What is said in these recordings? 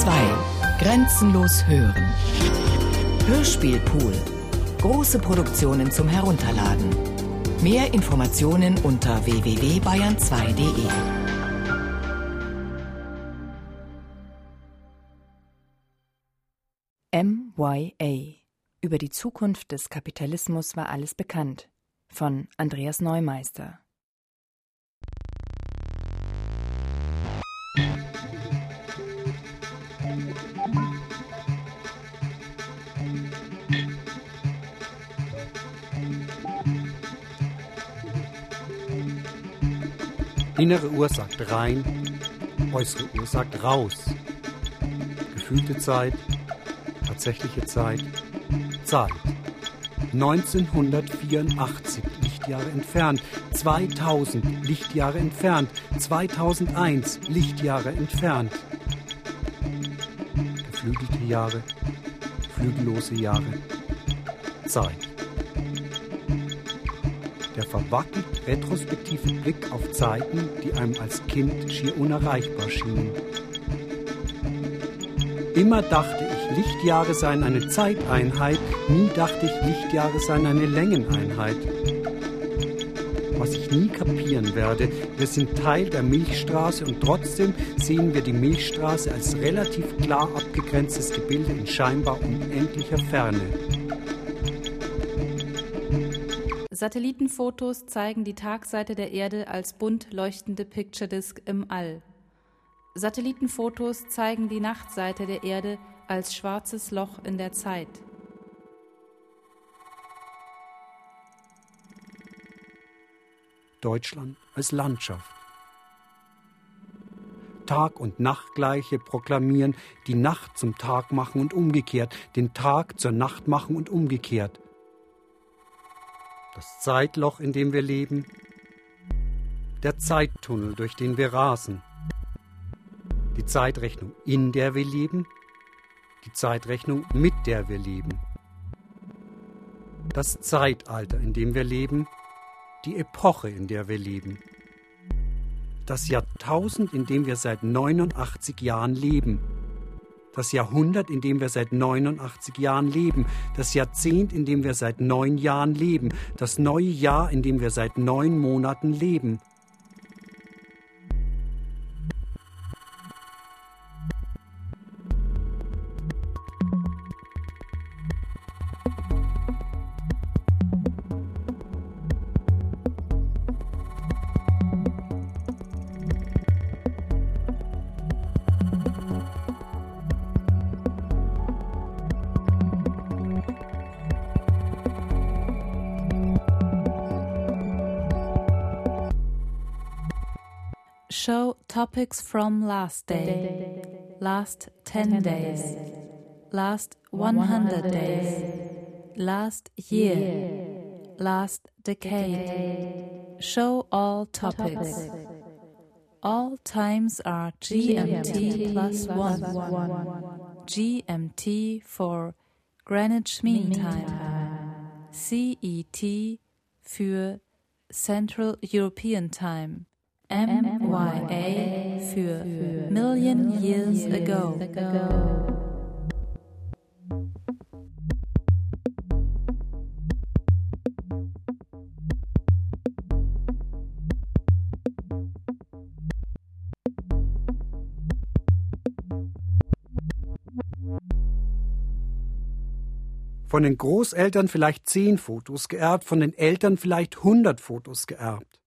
2. Grenzenlos hören. Hörspielpool. Große Produktionen zum Herunterladen. Mehr Informationen unter www.bayern2.de. MYA. Über die Zukunft des Kapitalismus war alles bekannt. Von Andreas Neumeister. Innere Uhr sagt rein, äußere Uhr sagt raus. Gefühlte Zeit, tatsächliche Zeit, Zeit. 1984 Lichtjahre entfernt, 2000 Lichtjahre entfernt, 2001 Lichtjahre entfernt. Geflügelte Jahre, flügellose Jahre, Zeit. Der verwackelt retrospektive Blick auf Zeiten, die einem als Kind schier unerreichbar schienen. Immer dachte ich, Lichtjahre seien eine Zeiteinheit, nie dachte ich, Lichtjahre seien eine Längeneinheit. Was ich nie kapieren werde, wir sind Teil der Milchstraße und trotzdem sehen wir die Milchstraße als relativ klar abgegrenztes Gebilde in scheinbar unendlicher Ferne. Satellitenfotos zeigen die Tagseite der Erde als bunt leuchtende Picture Disk im All. Satellitenfotos zeigen die Nachtseite der Erde als schwarzes Loch in der Zeit. Deutschland als Landschaft. Tag- und Nachtgleiche proklamieren, die Nacht zum Tag machen und umgekehrt, den Tag zur Nacht machen und umgekehrt das Zeitloch, in dem wir leben, der Zeittunnel, durch den wir rasen, die Zeitrechnung, in der wir leben, die Zeitrechnung, mit der wir leben, das Zeitalter, in dem wir leben, die Epoche, in der wir leben, das Jahrtausend, in dem wir seit 89 Jahren leben, das Jahrhundert, in dem wir seit 89 Jahren leben, das Jahrzehnt, in dem wir seit neun Jahren leben, das neue Jahr, in dem wir seit neun Monaten leben. Show topics from last day, last 10 days, last 100 days, last year, last decade. Show all topics. All times are GMT plus 1. GMT for Greenwich Mean Time. CET für Central European Time. MYA für Million Years Ago. Von den Großeltern vielleicht zehn Fotos geerbt, von den Eltern vielleicht hundert Fotos geerbt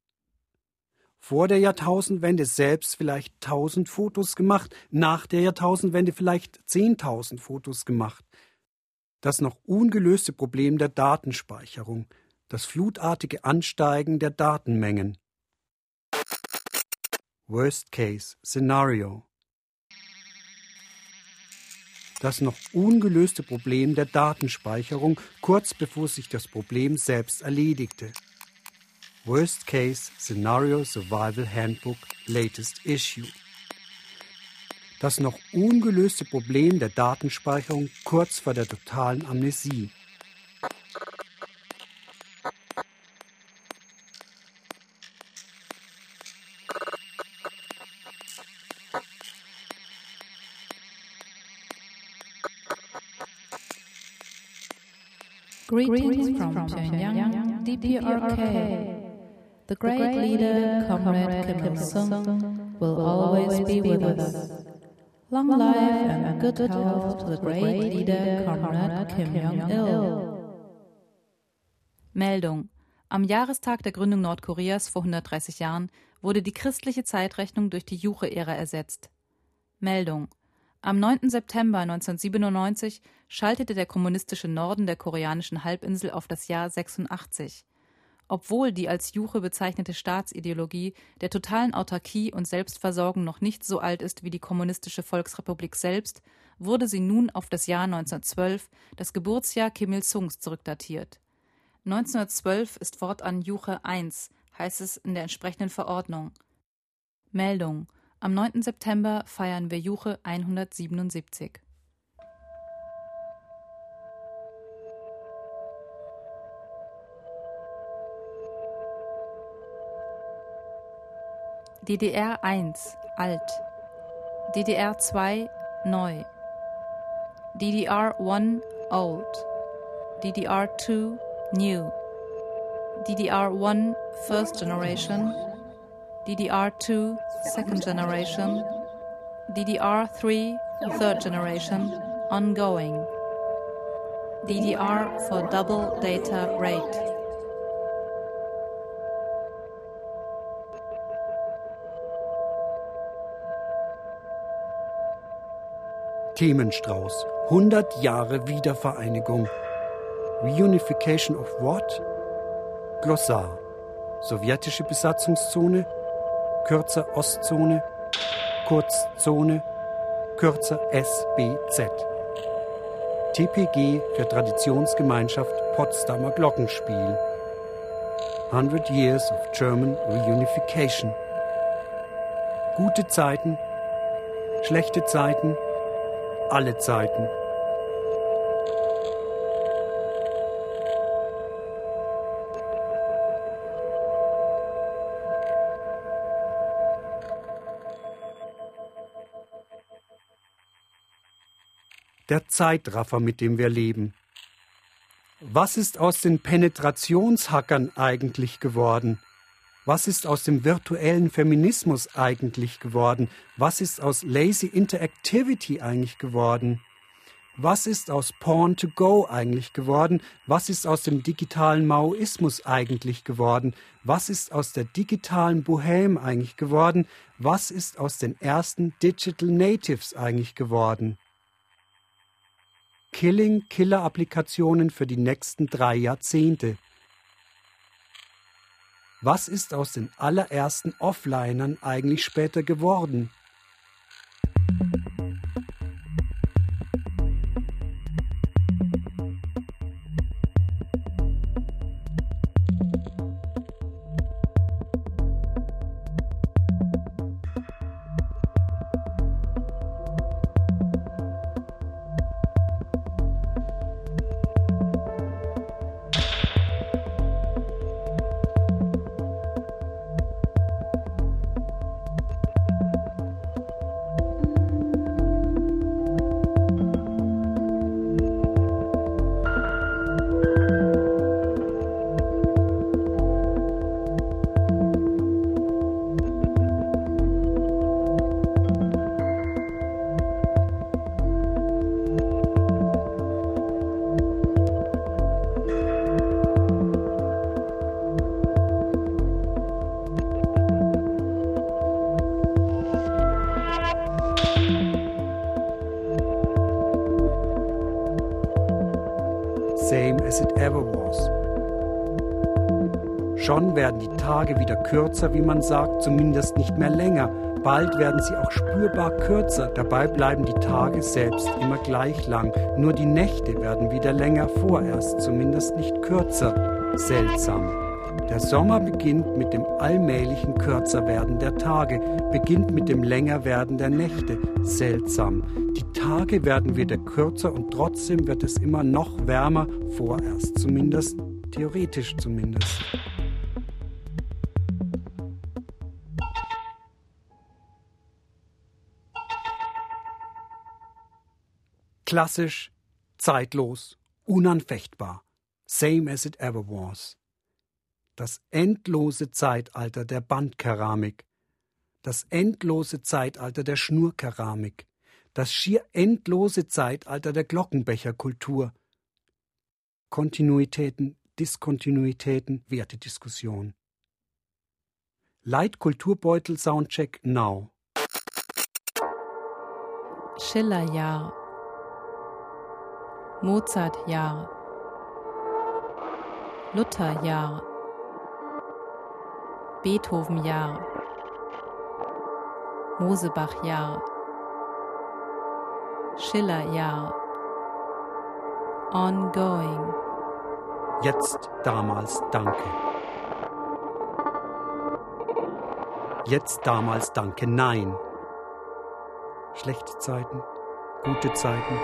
vor der Jahrtausendwende selbst vielleicht tausend Fotos gemacht, nach der Jahrtausendwende vielleicht zehntausend Fotos gemacht. Das noch ungelöste Problem der Datenspeicherung, das flutartige Ansteigen der Datenmengen. Worst Case Szenario. Das noch ungelöste Problem der Datenspeicherung kurz bevor sich das Problem selbst erledigte. Worst Case Scenario Survival Handbook Latest Issue. Das noch ungelöste Problem der Datenspeicherung kurz vor der totalen Amnesie. Greetings, from, from Pyongyang, DPRK. The great leader, Comrade Kim Il-sung, will always be with us. Long life and good health to the great leader, Comrade Kim Jong-il. Meldung. Am Jahrestag der Gründung Nordkoreas vor 130 Jahren wurde die christliche Zeitrechnung durch die Juche-Ära ersetzt. Meldung. Am 9. September 1997 schaltete der kommunistische Norden der koreanischen Halbinsel auf das Jahr 86. Obwohl die als Juche bezeichnete Staatsideologie der totalen Autarkie und Selbstversorgung noch nicht so alt ist wie die kommunistische Volksrepublik selbst, wurde sie nun auf das Jahr 1912, das Geburtsjahr Kim Il-sungs, zurückdatiert. 1912 ist fortan Juche I, heißt es in der entsprechenden Verordnung. Meldung am 9. September feiern wir Juche 177. DDR 1 alt, DDR 2 neu, DDR 1 old, DDR 2 new, DDR 1 first generation, DDR2 second generation, DDR3 third generation, ongoing. DDR for double data rate. Themenstrauß. 100 Jahre Wiedervereinigung. Reunification of what? Glossar. Sowjetische Besatzungszone, kürzer Ostzone, Kurzzone, kürzer SBZ. TPG für Traditionsgemeinschaft Potsdamer Glockenspiel. 100 Years of German Reunification. Gute Zeiten, schlechte Zeiten, alle Zeiten. der Zeitraffer, mit dem wir leben. Was ist aus den Penetrationshackern eigentlich geworden? Was ist aus dem virtuellen Feminismus eigentlich geworden? Was ist aus Lazy Interactivity eigentlich geworden? Was ist aus Porn to Go eigentlich geworden? Was ist aus dem digitalen Maoismus eigentlich geworden? Was ist aus der digitalen Bohème eigentlich geworden? Was ist aus den ersten Digital Natives eigentlich geworden? Killing-Killer-Applikationen für die nächsten drei Jahrzehnte. Was ist aus den allerersten Offlinern eigentlich später geworden? Tage wieder kürzer, wie man sagt, zumindest nicht mehr länger. Bald werden sie auch spürbar kürzer, dabei bleiben die Tage selbst immer gleich lang. Nur die Nächte werden wieder länger, vorerst zumindest nicht kürzer. Seltsam. Der Sommer beginnt mit dem allmählichen Kürzerwerden der Tage, beginnt mit dem Längerwerden der Nächte. Seltsam. Die Tage werden wieder kürzer und trotzdem wird es immer noch wärmer, vorerst zumindest, theoretisch zumindest. Klassisch, zeitlos, unanfechtbar. same as it ever was. Das endlose Zeitalter der Bandkeramik, das endlose Zeitalter der Schnurkeramik, das schier endlose Zeitalter der Glockenbecherkultur. Kontinuitäten, Diskontinuitäten, Wertediskussion. Leitkulturbeutel Soundcheck now. Schillerjahr Mozartjahr Lutherjahr Beethovenjahr Mosebachjahr Schillerjahr Ongoing. Jetzt, damals, danke. Jetzt, damals, danke, nein. Schlechte Zeiten, gute Zeiten,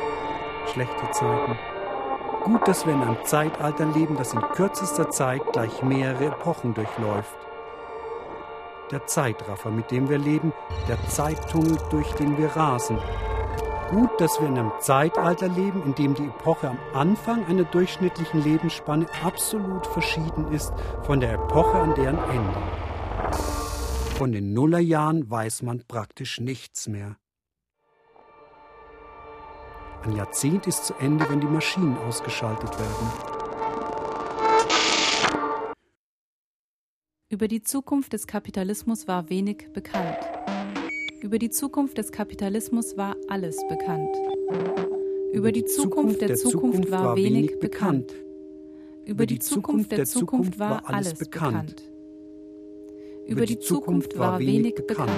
schlechte Zeiten. Gut, dass wir in einem Zeitalter leben, das in kürzester Zeit gleich mehrere Epochen durchläuft. Der Zeitraffer, mit dem wir leben, der Zeittunnel, durch den wir rasen. Gut, dass wir in einem Zeitalter leben, in dem die Epoche am Anfang einer durchschnittlichen Lebensspanne absolut verschieden ist von der Epoche an deren Ende. Von den Nullerjahren weiß man praktisch nichts mehr. Ein Jahrzehnt ist zu Ende, wenn die Maschinen ausgeschaltet werden. Über die Zukunft des Kapitalismus war wenig bekannt. Über die Zukunft des Kapitalismus war alles bekannt. Über die Zukunft der Zukunft war wenig bekannt. Über die Zukunft der Zukunft war alles bekannt. Über die Zukunft war wenig bekannt.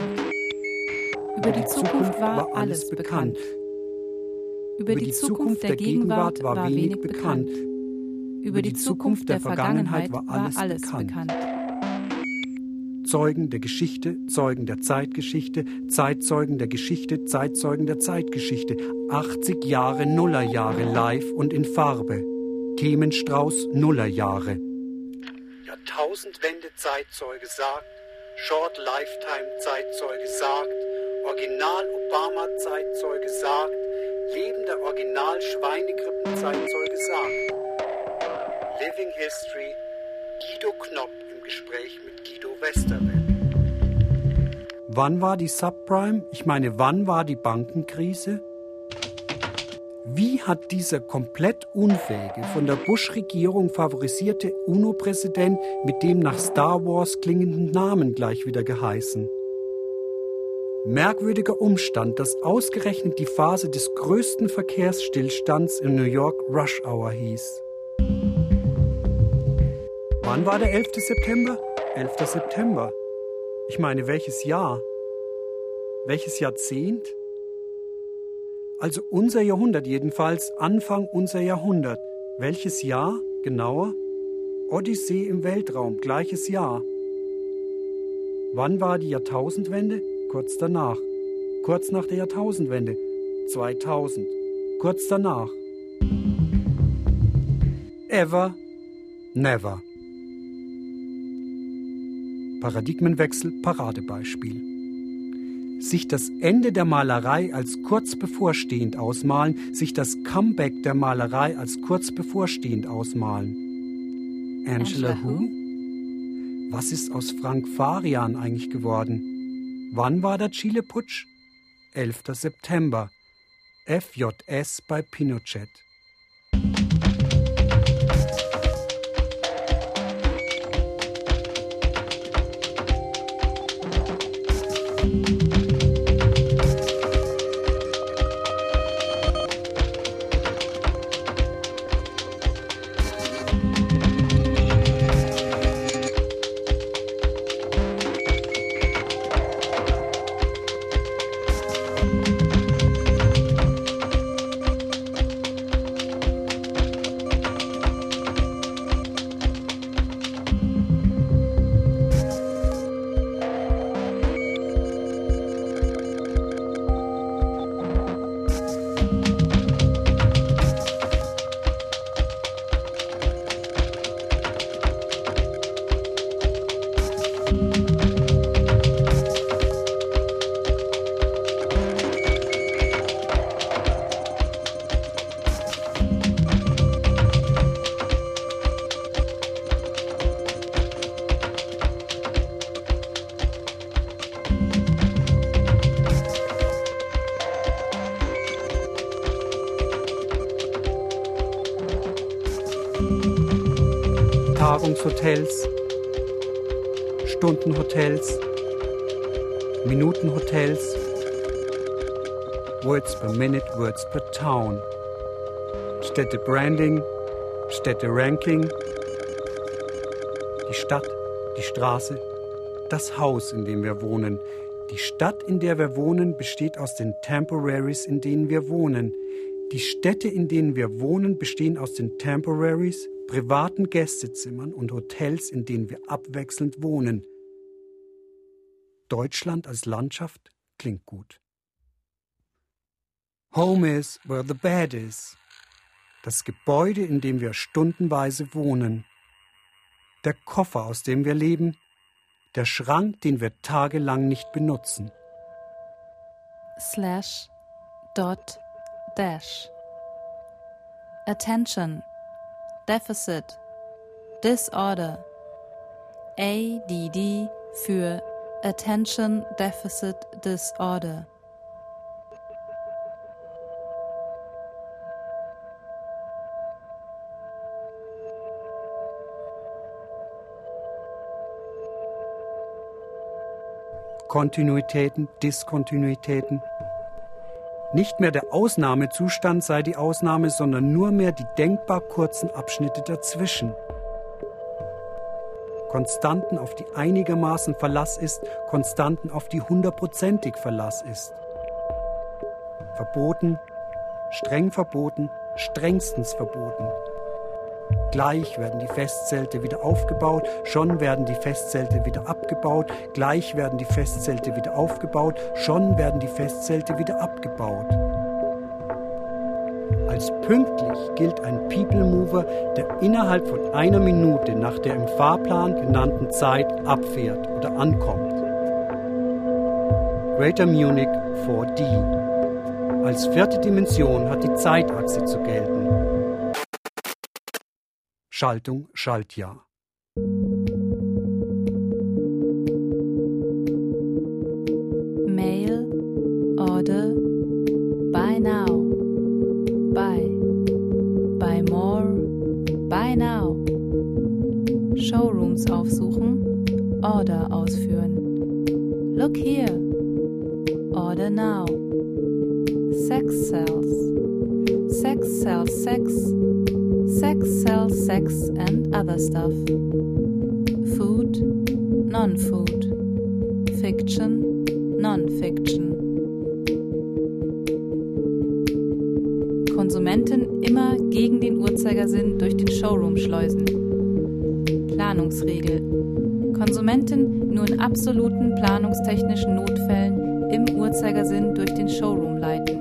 Über die Zukunft war alles bekannt. Über die Zukunft der Gegenwart war wenig bekannt. Über die Zukunft der Vergangenheit war alles bekannt. Zeugen der Geschichte, Zeugen der Zeitgeschichte, Zeitzeugen der Geschichte, Zeitzeugen der Zeitgeschichte. 80 Jahre Nullerjahre live und in Farbe. Themenstrauß Nullerjahre. Jahrtausendwende Zeitzeuge sagt, Short Lifetime Zeitzeuge sagt, Original Obama Zeitzeuge sagt, lebender Original Schweinegrippen Zeitzeuge sagt. Living History Guido Knopp im Gespräch mit Guido Westerwelle. Wann war die Subprime? Ich meine, wann war die Bankenkrise? Wie hat dieser komplett unfähige, von der Bush-Regierung favorisierte UNO-Präsident mit dem nach Star Wars klingenden Namen gleich wieder geheißen? Merkwürdiger Umstand, dass ausgerechnet die Phase des größten Verkehrsstillstands in New York Rush Hour hieß. Wann war der 11. September? 11. September. Ich meine, welches Jahr? Welches Jahrzehnt? Also unser Jahrhundert jedenfalls, Anfang unser Jahrhundert. Welches Jahr genauer? Odyssee im Weltraum, gleiches Jahr. Wann war die Jahrtausendwende? Kurz danach. Kurz nach der Jahrtausendwende. 2000. Kurz danach. Ever, never. Paradigmenwechsel, Paradebeispiel sich das Ende der Malerei als kurz bevorstehend ausmalen, sich das Comeback der Malerei als kurz bevorstehend ausmalen. Angela, Angela Who? Was ist aus Frank Farian eigentlich geworden? Wann war der Chile-Putsch? 11. September. FJS bei Pinochet. Tagungshotels, Stundenhotels, Minutenhotels, Words per Minute, Words per Town, Städtebranding, Städteranking, die Stadt, die Straße, das Haus, in dem wir wohnen. Die Stadt, in der wir wohnen, besteht aus den Temporaries, in denen wir wohnen. Die Städte, in denen wir wohnen, bestehen aus den Temporaries, privaten Gästezimmern und Hotels, in denen wir abwechselnd wohnen. Deutschland als Landschaft klingt gut. Home is where the bed is. Das Gebäude, in dem wir stundenweise wohnen. Der Koffer, aus dem wir leben. Der Schrank, den wir tagelang nicht benutzen. Slash dot dash. Attention. Deficit. Disorder. ADD für Attention Deficit Disorder. Kontinuitäten, Diskontinuitäten. Nicht mehr der Ausnahmezustand sei die Ausnahme, sondern nur mehr die denkbar kurzen Abschnitte dazwischen. Konstanten, auf die einigermaßen Verlass ist, Konstanten, auf die hundertprozentig Verlass ist. Verboten, streng verboten, strengstens verboten. Gleich werden die Festzelte wieder aufgebaut, schon werden die Festzelte wieder abgebaut, gleich werden die Festzelte wieder aufgebaut, schon werden die Festzelte wieder abgebaut. Als pünktlich gilt ein People Mover, der innerhalb von einer Minute nach der im Fahrplan genannten Zeit abfährt oder ankommt. Greater Munich 4D. Als vierte Dimension hat die Zeitachse zu gelten. Schaltung Schaltjahr. Sex sells sex and other stuff. Food, non food. Fiction, non fiction. Konsumenten immer gegen den Uhrzeigersinn durch den Showroom schleusen. Planungsregel. Konsumenten nur in absoluten planungstechnischen Notfällen im Uhrzeigersinn durch den Showroom leiten.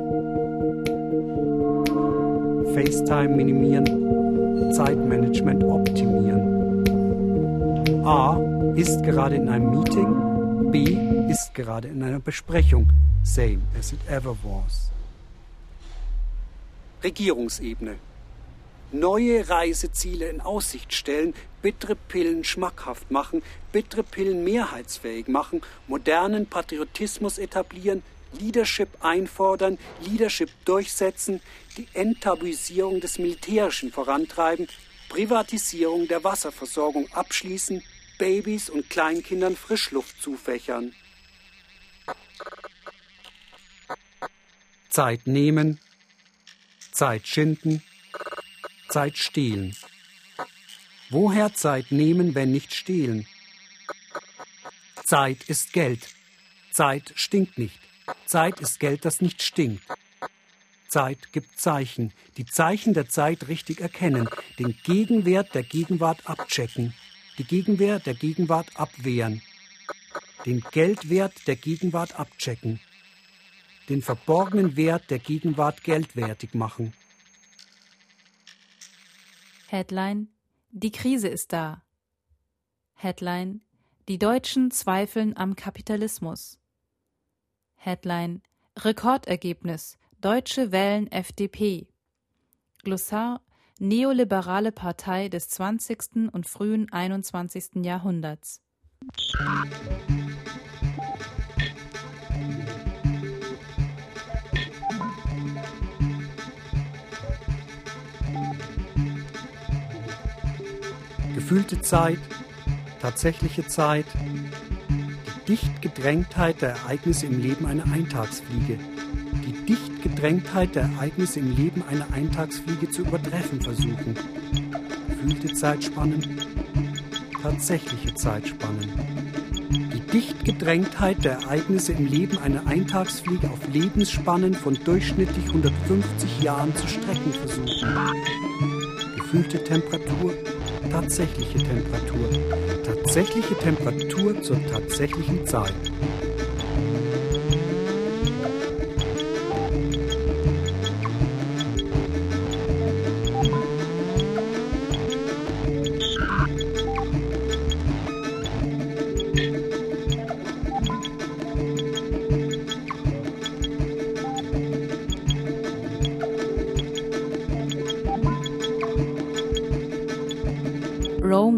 FaceTime minimieren, Zeitmanagement optimieren. A ist gerade in einem Meeting, B ist gerade in einer Besprechung, same as it ever was. Regierungsebene neue Reiseziele in Aussicht stellen, bittere Pillen schmackhaft machen, bittere Pillen mehrheitsfähig machen, modernen Patriotismus etablieren, Leadership einfordern, Leadership durchsetzen, die Enttabuisierung des Militärischen vorantreiben, Privatisierung der Wasserversorgung abschließen, Babys und Kleinkindern Frischluft zufächern. Zeit nehmen, Zeit schinden, Zeit stehlen. Woher Zeit nehmen, wenn nicht stehlen? Zeit ist Geld. Zeit stinkt nicht. Zeit ist Geld, das nicht stinkt. Zeit gibt Zeichen, die Zeichen der Zeit richtig erkennen, den Gegenwert der Gegenwart abchecken, die Gegenwart der Gegenwart abwehren, den Geldwert der Gegenwart abchecken, den verborgenen Wert der Gegenwart geldwertig machen. Headline Die Krise ist da. Headline Die Deutschen zweifeln am Kapitalismus. Headline Rekordergebnis Deutsche wählen FDP. Glossar Neoliberale Partei des 20. und frühen 21. Jahrhunderts. Gefühlte Zeit, tatsächliche Zeit, Dichtgedrängtheit der Ereignisse im Leben einer Eintagsfliege, die Dichtgedrängtheit der Ereignisse im Leben einer Eintagsfliege zu übertreffen versuchen. Gefühlte Zeitspannen, tatsächliche Zeitspannen. Die Dichtgedrängtheit der Ereignisse im Leben einer Eintagsfliege auf Lebensspannen von durchschnittlich 150 Jahren zu strecken versuchen. Gefühlte Temperatur, tatsächliche Temperatur. Tatsächliche Temperatur zur tatsächlichen Zeit.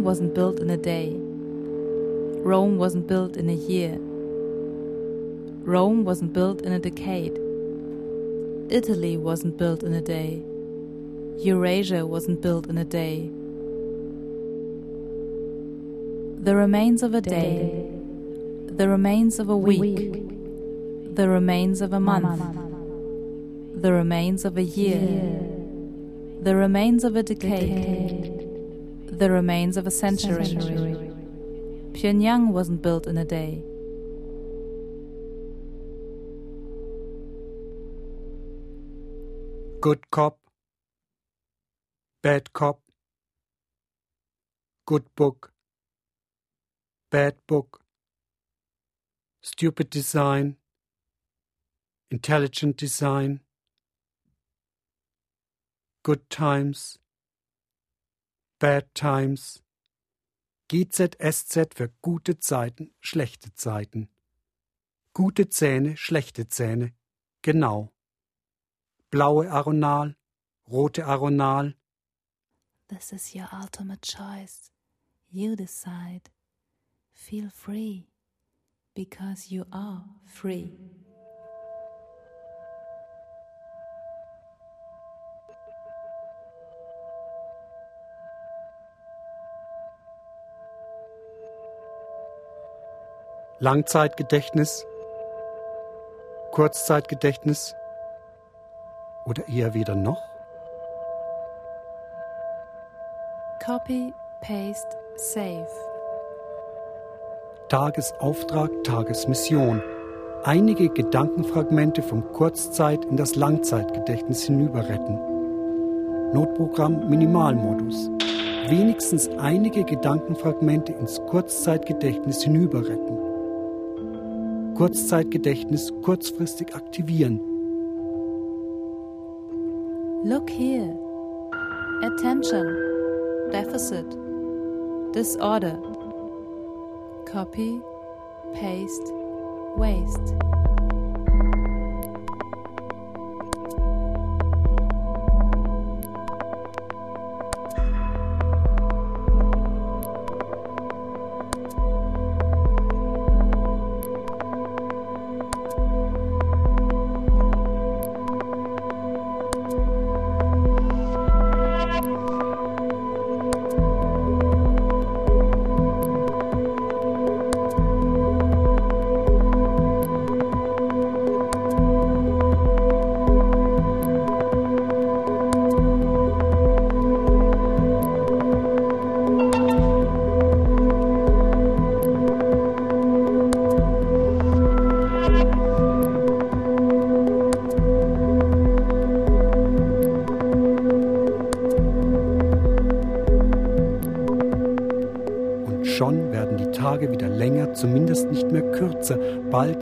Wasn't built in a day. Rome wasn't built in a year. Rome wasn't built in a decade. Italy wasn't built in a day. Eurasia wasn't built in a day. The remains of a day, the remains of a week, the remains of a month, the remains of a year, the remains of a decade the remains of a century. Pyongyang wasn't built in a day. Good cop, bad cop, good book, bad book, stupid design, intelligent design, good times, Bad Times. GZSZ für gute Zeiten, schlechte Zeiten. Gute Zähne, schlechte Zähne. Genau. Blaue Aronal, rote Aronal. This is your ultimate choice. You decide. Feel free. Because you are free. Langzeitgedächtnis, Kurzzeitgedächtnis oder eher weder noch? Copy, Paste, Save. Tagesauftrag, Tagesmission. Einige Gedankenfragmente vom Kurzzeit in das Langzeitgedächtnis hinüberretten. Notprogramm Minimalmodus. Wenigstens einige Gedankenfragmente ins Kurzzeitgedächtnis hinüberretten. Kurzzeitgedächtnis kurzfristig aktivieren. Look here. Attention. Deficit. Disorder. Copy. Paste. Waste.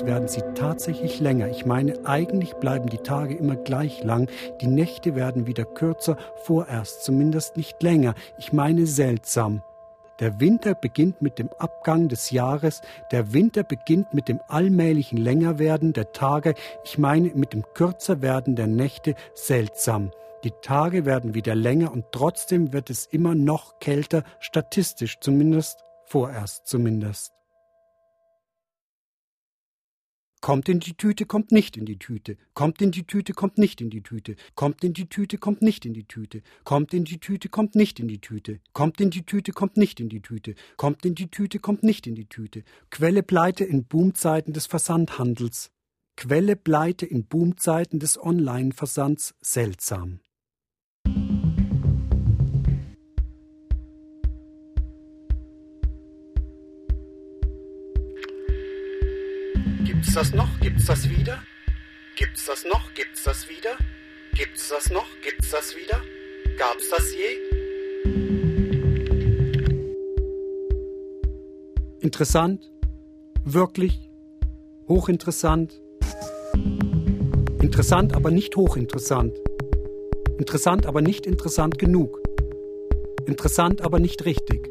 Werden sie tatsächlich länger. Ich meine, eigentlich bleiben die Tage immer gleich lang, die Nächte werden wieder kürzer, vorerst zumindest nicht länger. Ich meine seltsam. Der Winter beginnt mit dem Abgang des Jahres, der Winter beginnt mit dem allmählichen Längerwerden der Tage, ich meine mit dem Kürzerwerden der Nächte seltsam. Die Tage werden wieder länger und trotzdem wird es immer noch kälter, statistisch zumindest, vorerst zumindest. Kommt in die Tüte, kommt nicht in die Tüte. Kommt in die Tüte, kommt nicht in die Tüte. Kommt in die Tüte, kommt nicht in die Tüte. Kommt in die Tüte, kommt nicht in die Tüte. Kommt in die Tüte, kommt nicht in die Tüte. Kommt in die Tüte, kommt nicht in die Tüte. Quelle Pleite in Boomzeiten des Versandhandels. Quelle Pleite in Boomzeiten des Online-Versands seltsam. Das noch? Gibt's das wieder? Gibt's das noch? Gibt's das wieder? Gibt's das noch? Gibt's das wieder? Gab's das je? Interessant, wirklich, hochinteressant. Interessant, aber nicht hochinteressant. Interessant, aber nicht interessant genug. Interessant, aber nicht richtig.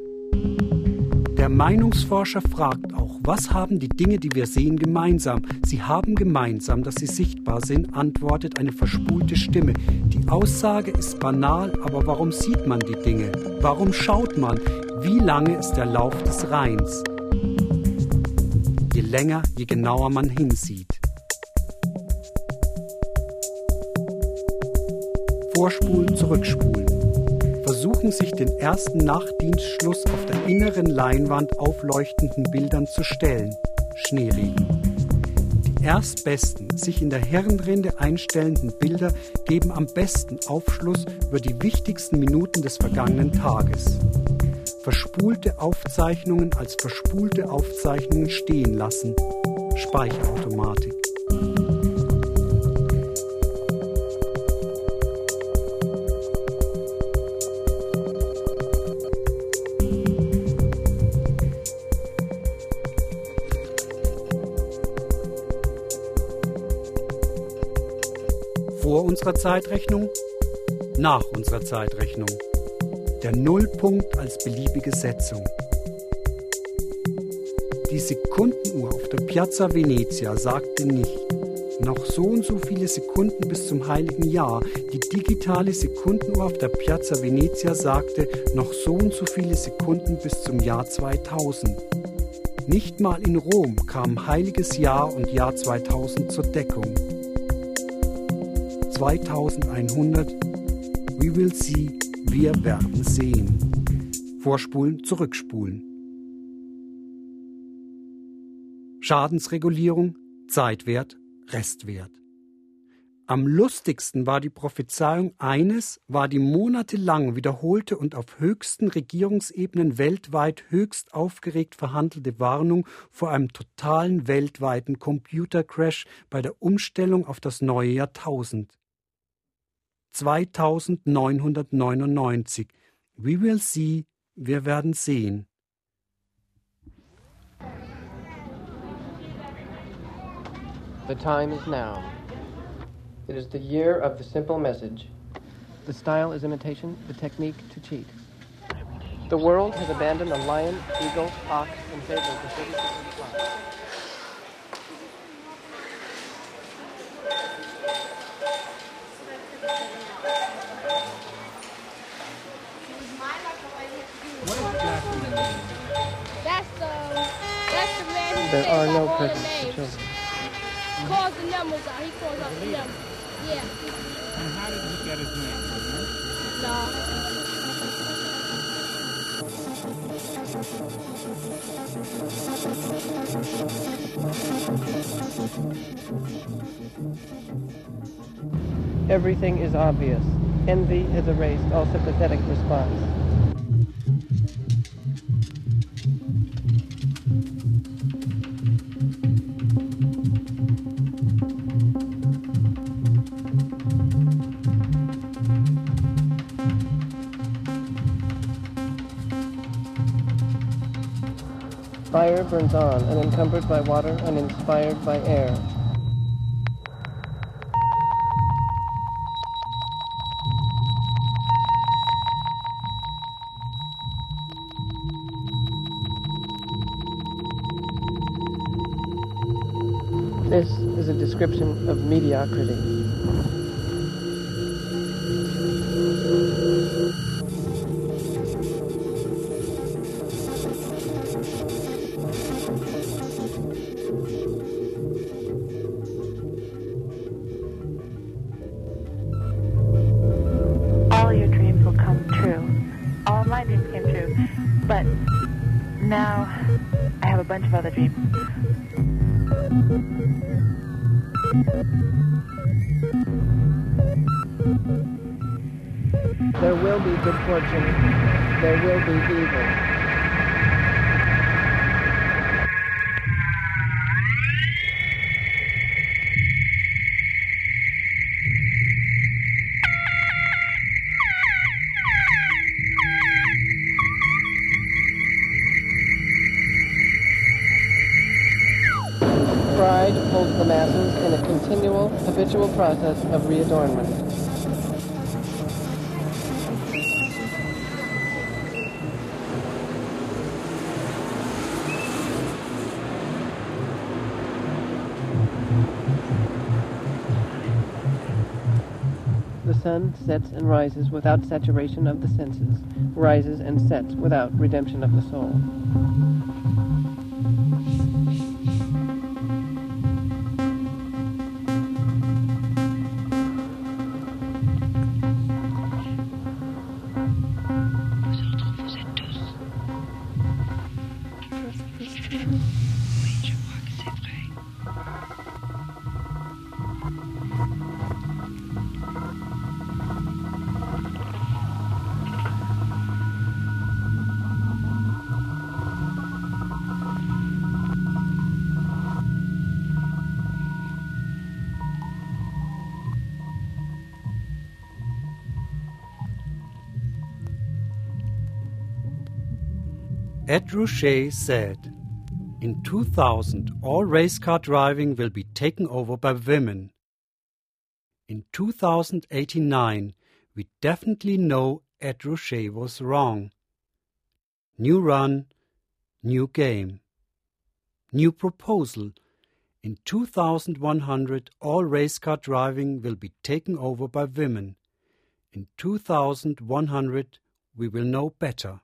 Der Meinungsforscher fragt auch, was haben die Dinge, die wir sehen, gemeinsam? Sie haben gemeinsam, dass sie sichtbar sind, antwortet eine verspulte Stimme. Die Aussage ist banal, aber warum sieht man die Dinge? Warum schaut man? Wie lange ist der Lauf des Rheins? Je länger, je genauer man hinsieht. Vorspulen, zurückspulen versuchen sich den ersten Nachtdienstschluss auf der inneren Leinwand aufleuchtenden Bildern zu stellen. Schneeregen. Die erstbesten, sich in der Hirnrinde einstellenden Bilder geben am besten Aufschluss über die wichtigsten Minuten des vergangenen Tages. Verspulte Aufzeichnungen als verspulte Aufzeichnungen stehen lassen. Speicherautomatik. Unserer Zeitrechnung, nach unserer Zeitrechnung. Der Nullpunkt als beliebige Setzung. Die Sekundenuhr auf der Piazza Venezia sagte nicht, noch so und so viele Sekunden bis zum heiligen Jahr. Die digitale Sekundenuhr auf der Piazza Venezia sagte, noch so und so viele Sekunden bis zum Jahr 2000. Nicht mal in Rom kam heiliges Jahr und Jahr 2000 zur Deckung. 2100. We will see. Wir werden sehen. Vorspulen, zurückspulen. Schadensregulierung, Zeitwert, Restwert. Am lustigsten war die Prophezeiung eines, war die monatelang wiederholte und auf höchsten Regierungsebenen weltweit höchst aufgeregt verhandelte Warnung vor einem totalen weltweiten Computercrash bei der Umstellung auf das neue Jahrtausend. 2999. We will see, wir werden sehen. The time is now. It is the year of the simple message. The style is imitation, the technique to cheat. The world has abandoned the lion, eagle, ox in favor of the 36 fly. There are no presents for children. He calls the numbers out. He calls out the numbers. Yeah. And how did he get his name? Everything is obvious. Envy has erased all sympathetic response. Fire burns on, unencumbered by water, uninspired by air. This is a description of mediocrity. Be evil. the masses in a continual, habitual process of readornment. Sun sets and rises without saturation of the senses, rises and sets without redemption of the soul. Ed Ruscha said, In 2000, all race car driving will be taken over by women. In 2089, we definitely know Ed Ruscha was wrong. New run, new game. New proposal. In 2100, all race car driving will be taken over by women. In 2100, we will know better.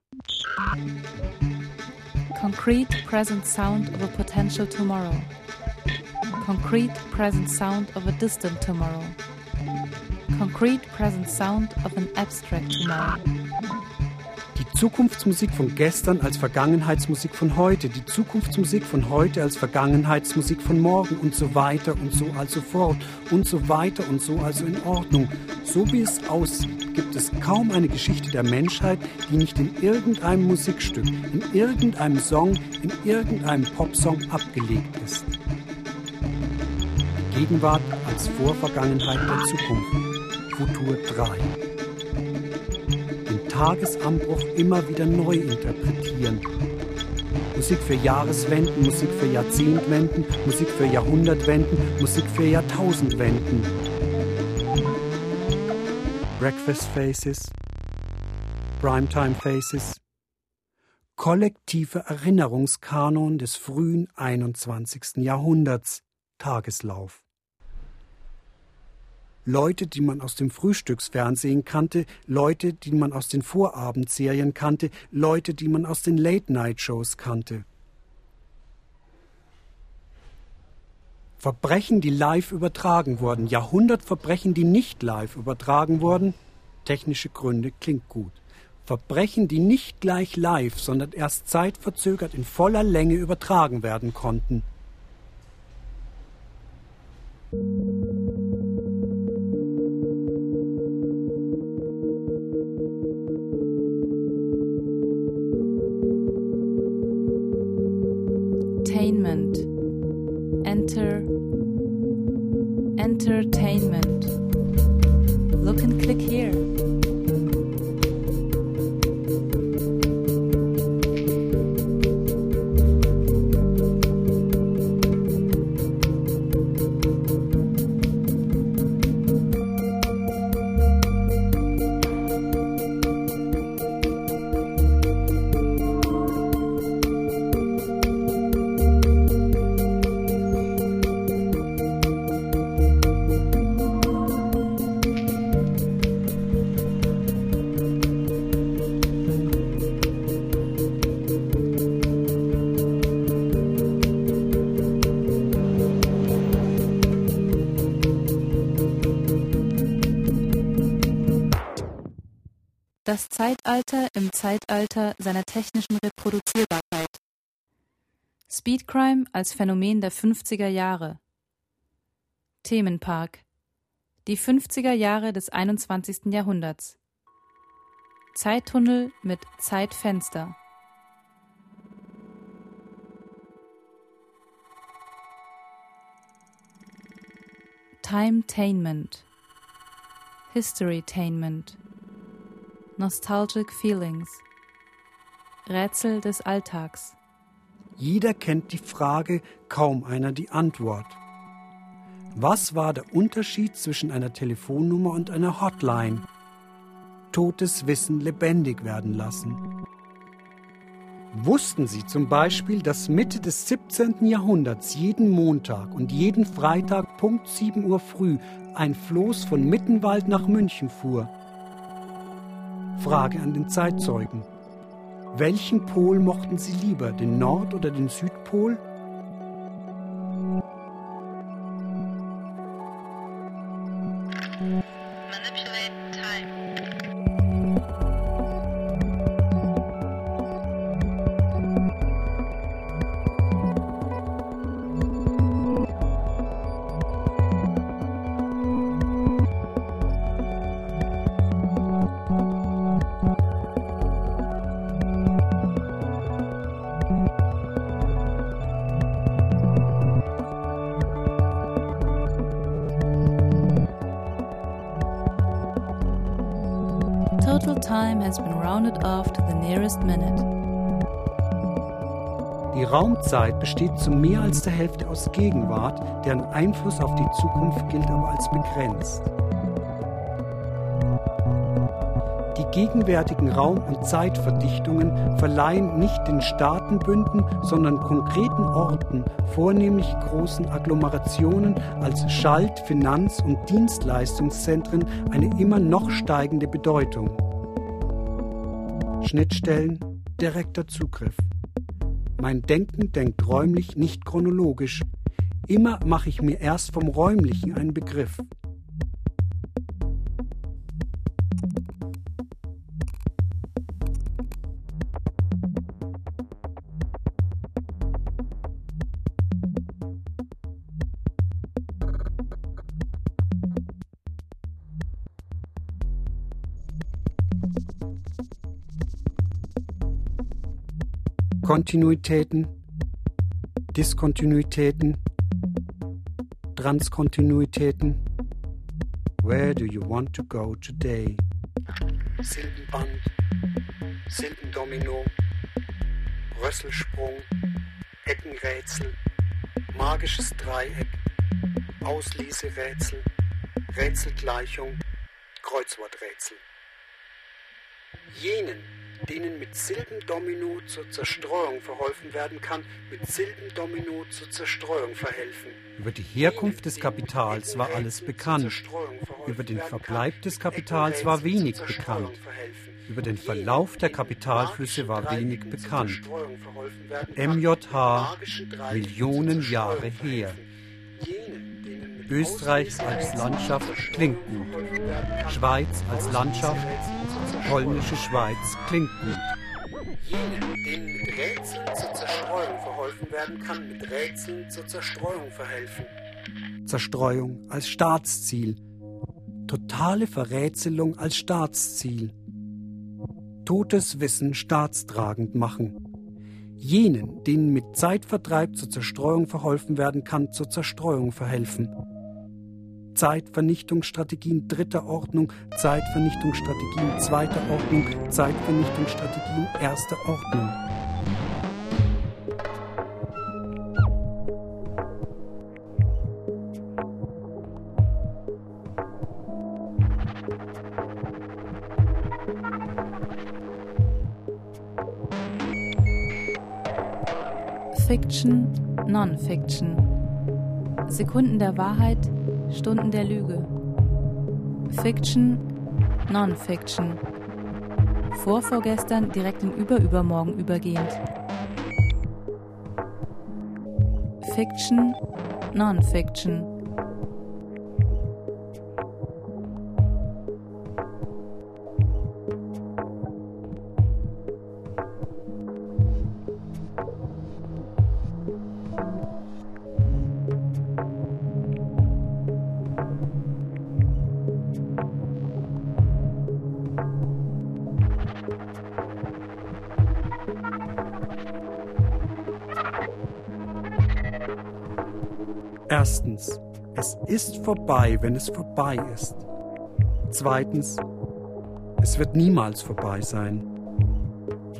Concrete present sound of a potential tomorrow. Concrete present sound of a distant tomorrow. Concrete present sound of an abstract tomorrow. Die Zukunftsmusik von gestern als Vergangenheitsmusik von heute, die Zukunftsmusik von heute als Vergangenheitsmusik von morgen und so weiter und so also fort und so weiter und so also in Ordnung. So wie es aussieht, gibt es kaum eine Geschichte der Menschheit, die nicht in irgendeinem Musikstück, in irgendeinem Song, in irgendeinem Popsong abgelegt ist. Die Gegenwart als Vorvergangenheit der Zukunft. Futur 3. Tagesanbruch immer wieder neu interpretieren. Musik für Jahreswenden, Musik für Jahrzehntwenden, Musik für Jahrhundertwenden, Musik für Jahrtausendwenden. Breakfast Faces, Primetime Faces, kollektive Erinnerungskanon des frühen 21. Jahrhunderts, Tageslauf. Leute, die man aus dem Frühstücksfernsehen kannte, Leute, die man aus den Vorabendserien kannte, Leute, die man aus den Late-Night-Shows kannte. Verbrechen, die live übertragen wurden, Jahrhundertverbrechen, die nicht live übertragen wurden. Technische Gründe klingt gut. Verbrechen, die nicht gleich live, sondern erst zeitverzögert in voller Länge übertragen werden konnten. Entertainment. Enter entertainment. Look and click here. Zeitalter im Zeitalter seiner technischen Reproduzierbarkeit. Speedcrime als Phänomen der 50er Jahre. Themenpark. Die 50er Jahre des 21. Jahrhunderts. Zeittunnel mit Zeitfenster. Timetainment. Historytainment. Nostalgic Feelings. Rätsel des Alltags. Jeder kennt die Frage, kaum einer die Antwort. Was war der Unterschied zwischen einer Telefonnummer und einer Hotline? Totes Wissen lebendig werden lassen. Wussten Sie zum Beispiel, dass Mitte des 17. Jahrhunderts jeden Montag und jeden Freitag Punkt 7 Uhr früh ein Floß von Mittenwald nach München fuhr? Frage an den Zeitzeugen. Welchen Pol mochten Sie lieber, den Nord- oder den Südpol? Raumzeit besteht zu mehr als der Hälfte aus Gegenwart, deren Einfluss auf die Zukunft gilt aber als begrenzt. Die gegenwärtigen Raum- und Zeitverdichtungen verleihen nicht den Staatenbünden, sondern konkreten Orten, vornehmlich großen Agglomerationen als Schalt-, Finanz- und Dienstleistungszentren eine immer noch steigende Bedeutung. Schnittstellen, direkter Zugriff. Mein Denken denkt räumlich, nicht chronologisch. Immer mache ich mir erst vom Räumlichen einen Begriff. Kontinuitäten, Diskontinuitäten, Transkontinuitäten. Where do you want to go today? Silbenband, Silbendomino, Rösselsprung, Eckenrätsel, magisches Dreieck, Ausleserätsel, Rätselgleichung, Kreuzworträtsel. Jenen, denen mit Silbendomino zur Zerstreuung verholfen werden kann, mit Silbendomino zur Zerstreuung verhelfen. Über die Herkunft des Kapitals war alles bekannt. Über den Verbleib des Kapitals war wenig bekannt. Über den Verlauf der Kapitalflüsse war wenig bekannt. MJH Millionen Jahre her. Österreich als Landschaft klingt gut. Schweiz als Landschaft, polnische Schweiz klingt gut. Jenen, denen mit Rätseln zur Zerstreuung verholfen werden kann, mit Rätseln zur Zerstreuung verhelfen. Zerstreuung als Staatsziel. Totale Verrätselung als Staatsziel. Totes Wissen staatstragend machen jenen, denen mit Zeitvertreib zur Zerstreuung verholfen werden kann, zur Zerstreuung verhelfen. Zeitvernichtungsstrategien dritter Ordnung, Zeitvernichtungsstrategien zweiter Ordnung, Zeitvernichtungsstrategien erster Ordnung. Fiction, Non-Fiction. Sekunden der Wahrheit, Stunden der Lüge. Fiction, Non-Fiction. Vorvorgestern direkt in Überübermorgen übergehend. Fiction, Non-Fiction. Erstens, es ist vorbei, wenn es vorbei ist. Zweitens, es wird niemals vorbei sein.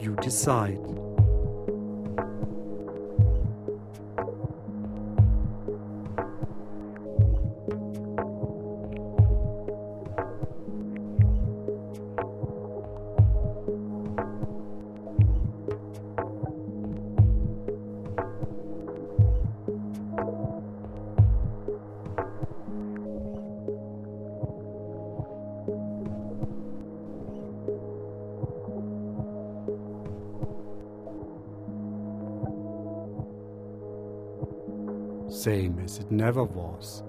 You decide. Never was.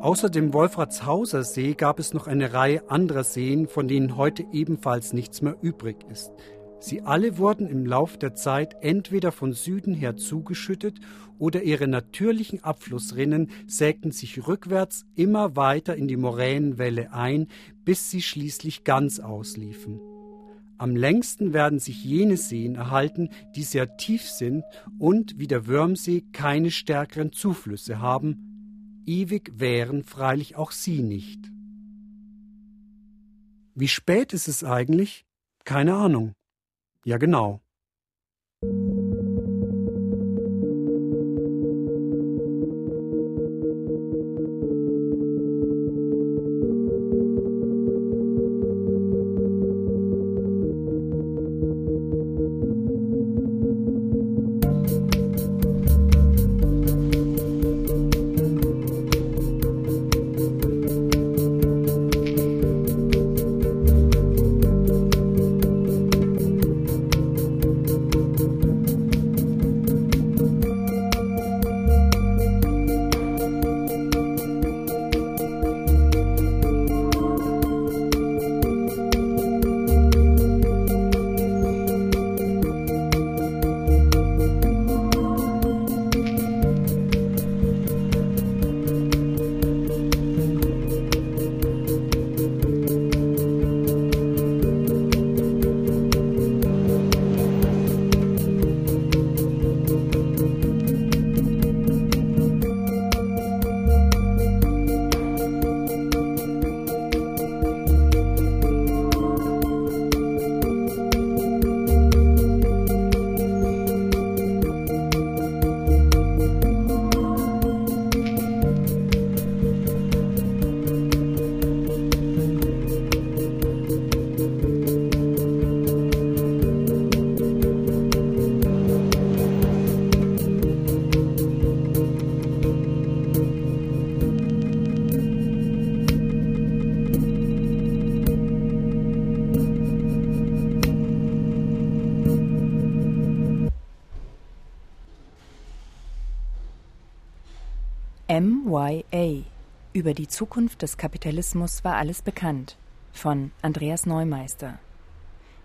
Außer dem Wolfratshauser See gab es noch eine Reihe anderer Seen, von denen heute ebenfalls nichts mehr übrig ist. Sie alle wurden im Lauf der Zeit entweder von Süden her zugeschüttet oder ihre natürlichen Abflussrinnen sägten sich rückwärts immer weiter in die Moränenwelle ein, bis sie schließlich ganz ausliefen. Am längsten werden sich jene Seen erhalten, die sehr tief sind und wie der Würmsee keine stärkeren Zuflüsse haben. Ewig wären freilich auch sie nicht. Wie spät ist es eigentlich? Keine Ahnung. Ja genau. Über die Zukunft des Kapitalismus war alles bekannt von Andreas Neumeister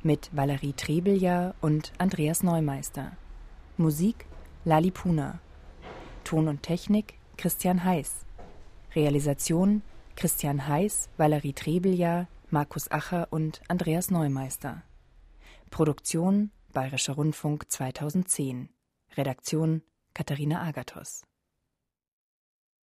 mit Valerie Trebeljahr und Andreas Neumeister. Musik Lali Puna. Ton und Technik Christian Heiß. Realisation Christian Heiß, Valerie Trebeljahr, Markus Acher und Andreas Neumeister. Produktion Bayerischer Rundfunk 2010. Redaktion Katharina Agathos